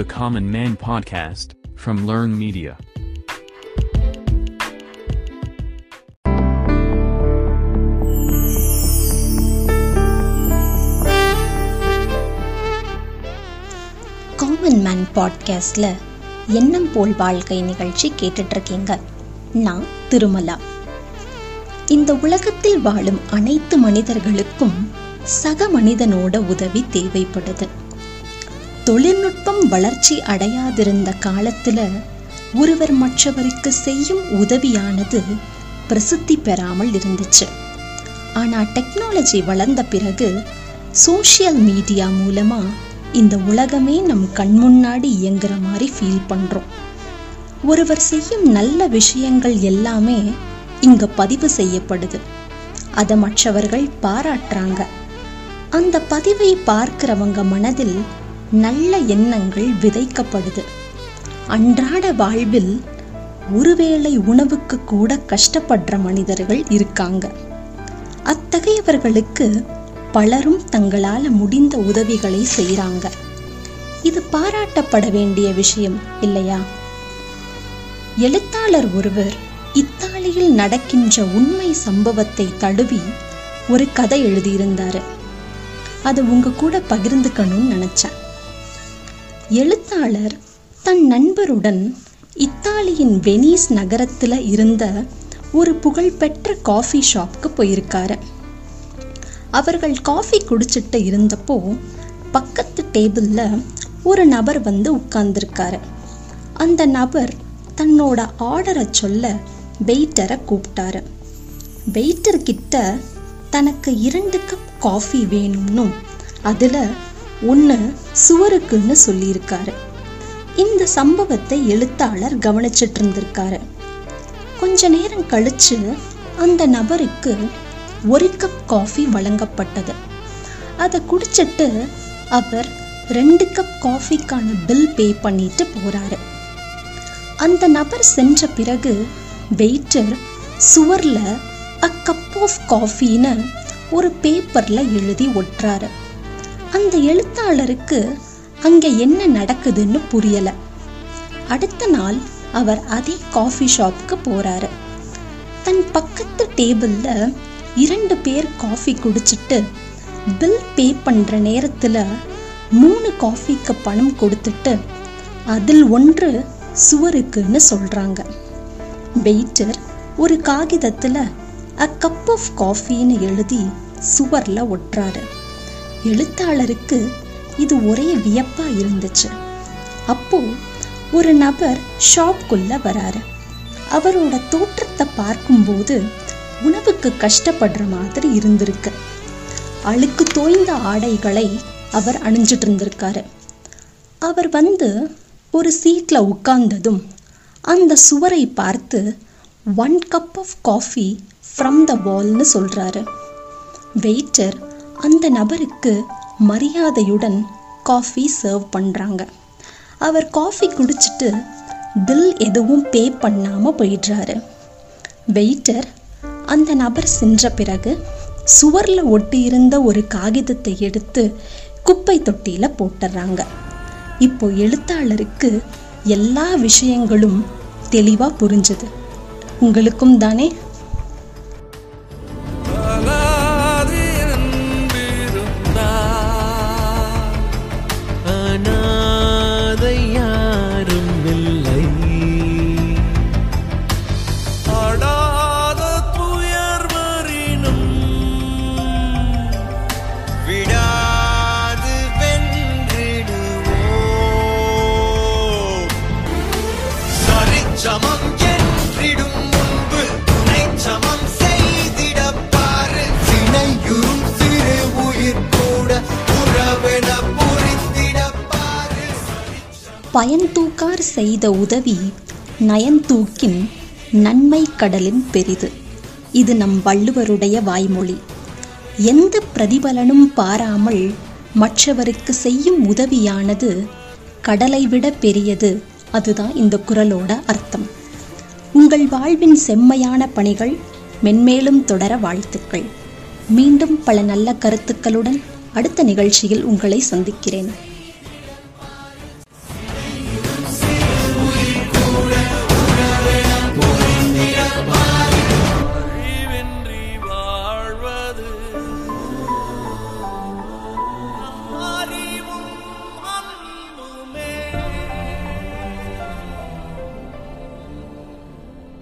the Common Man podcast from Learn Media. Common man பாட்காஸ்ட்ல எண்ணம் போல் வாழ்க்கை நிகழ்ச்சி கேட்டுட்டு இருக்கீங்க நான் திருமலா. இந்த உலகத்தில் வாழும் அனைத்து மனிதர்களுக்கும் சக மனிதனோட உதவி தேவைப்படுது. தொழில்நுட்பம் வளர்ச்சி அடையாதிருந்த காலத்துல ஒருவர் மற்றவருக்கு செய்யும் உதவியானது பிரசித்தி பெறாமல் இருந்துச்சு. ஆனா டெக்னாலஜி வளர்ந்த பிறகு சோஷியல் மீடியா மூலமா இந்த உலகமே நம் கண் முன்னாடி இயங்குற மாதிரி ஃபீல் பண்றோம். ஒருவர் செய்யும் நல்ல விஷயங்கள் எல்லாமே இங்க பதிவு செய்யப்படுது. அதை மற்றவர்கள் பாராட்டுறாங்க. அந்த பதிவை பார்க்கிறவங்க மனதில் நல்ல எண்ணங்கள் விதைக்கப்படுது. அன்றாட வாழ்வில் ஒருவேளை உணவுக்கு கூட கஷ்டப்படுற மனிதர்கள் இருக்காங்க. அத்தகையவர்களுக்கு பலரும் தங்களால முடிந்த உதவிகளை செய்கிறாங்க இது பாராட்டப்பட வேண்டிய விஷயம் இல்லையா? எழுத்தாளர் ஒருவர் இத்தாலியில் நடக்கின்ற உண்மை சம்பவத்தை தழுவி ஒரு கதை எழுதியிருந்தாரு. அதை உங்க கூட பகிர்ந்துக்கணும்னு நினைச்சேன். எழுத்தாளர் தன் நண்பருடன் இத்தாலியின் வெனிஸ் நகரத்தில் இருந்த ஒரு புகழ்பெற்ற காஃபி ஷாப்க்கு போயிருக்காரு. அவர்கள் காஃபி குடிச்சிட்டு இருந்தப்போ பக்கத்து டேபிளில் ஒரு நபர் வந்து உட்கார்ந்துருக்காரு. அந்த நபர் தன்னோட ஆர்டரை சொல்ல வெயிட்டரை கூப்பிட்டாரு. வெயிட்டர்கிட்ட தனக்கு இரண்டு கப் காஃபி வேணும்னும் அதில் ஒன்று சுவருக்குன்னு சொல்லியிருக்காரு. இந்த சம்பவத்தை எழுத்தாளர் கவனிச்சிட்டு இருந்திருக்காரு கொஞ்ச நேரம் கழிச்சு அந்த நபருக்கு ஒரு கப் காஃபி வழங்கப்பட்டது. அதை குடிச்சிட்டு அவர் ரெண்டு கப் காஃபிக்கான பில் பே பண்ணிட்டு போறாரு. அந்த நபர் சென்ற பிறகு வெயிட்டர் சுவர்ல அ கப் ஆஃப் காஃபின்னு ஒரு பேப்பர்ல எழுதி ஒட்டுறாரு. அந்த எழுத்தாளருக்கு அங்கே என்ன நடக்குதுன்னு புரியல. அடுத்த நாள் அவர் அதே காஃபி ஷாப்க்கு போறாரு. தன் பக்கத்து டேபிள்ல இரண்டு பேர் காஃபி குடிச்சிட்டு பில் பே பண்ற நேரத்துல மூணு காஃபிக்கு பணம் கொடுத்துட்டு அதில் ஒன்று சுவருக்குன்னு சொல்றாங்க. வெயிட்டர் ஒரு காகிதத்துல அ கப் ஆஃப் காஃபின்னு எழுதி சுவர்ல ஒட்டுறாரு. எழுத்தாளருக்கு இது ஒரே வியப்பா இருந்துச்சு. அப்போ ஒரு நபர் ஷாப்குள்ள வராரு. அவரோட தோற்றத்தை பார்க்கும்போது உணவுக்கு கஷ்டப்படுற மாதிரி இருந்திருக்கு. அழுக்கு தோய்ந்த ஆடைகளை அவர் அணிஞ்சிட்டு இருந்திருக்காரு. அவர் வந்து ஒரு சீட்ல உட்கார்ந்ததும் அந்த சுவரை பார்த்து one cup of coffee from the வால்னு சொல்றாரு. வெயிட்டர் அந்த நபருக்கு மரியாதையுடன் காஃபி சர்வ் பண்ணுறாங்க அவர் காஃபி குடிச்சிட்டு பில் எதுவும் பே பண்ணாமல் போயிடுறாரு. வெயிட்டர் அந்த நபர் சென்ற பிறகு சுவரில் ஒட்டியிருந்த ஒரு காகிதத்தை எடுத்து குப்பை தொட்டியில் போட்டுடுறாங்க இப்போ எழுத்தாளருக்கு எல்லா விஷயங்களும் தெளிவாக புரிஞ்சது. உங்களுக்கும் தானே பயன்தூக்கார் செய்த உதவி நயன்தூக்கின் நன்மை கடலின் பெரிது. இது நம் வள்ளுவருடைய வாய்மொழி. எந்த பிரதிபலனும் பாராமல் மற்றவருக்கு செய்யும் உதவியானது கடலை விட பெரியது. அதுதான் இந்த குரலோட அர்த்தம். உங்கள் வாழ்வின் செம்மையான பணிகள் மென்மேலும் தொடர வாழ்த்துக்கள். மீண்டும் பல நல்ல கருத்துக்களுடன் அடுத்த நிகழ்ச்சியில் உங்களை சந்திக்கிறேன்.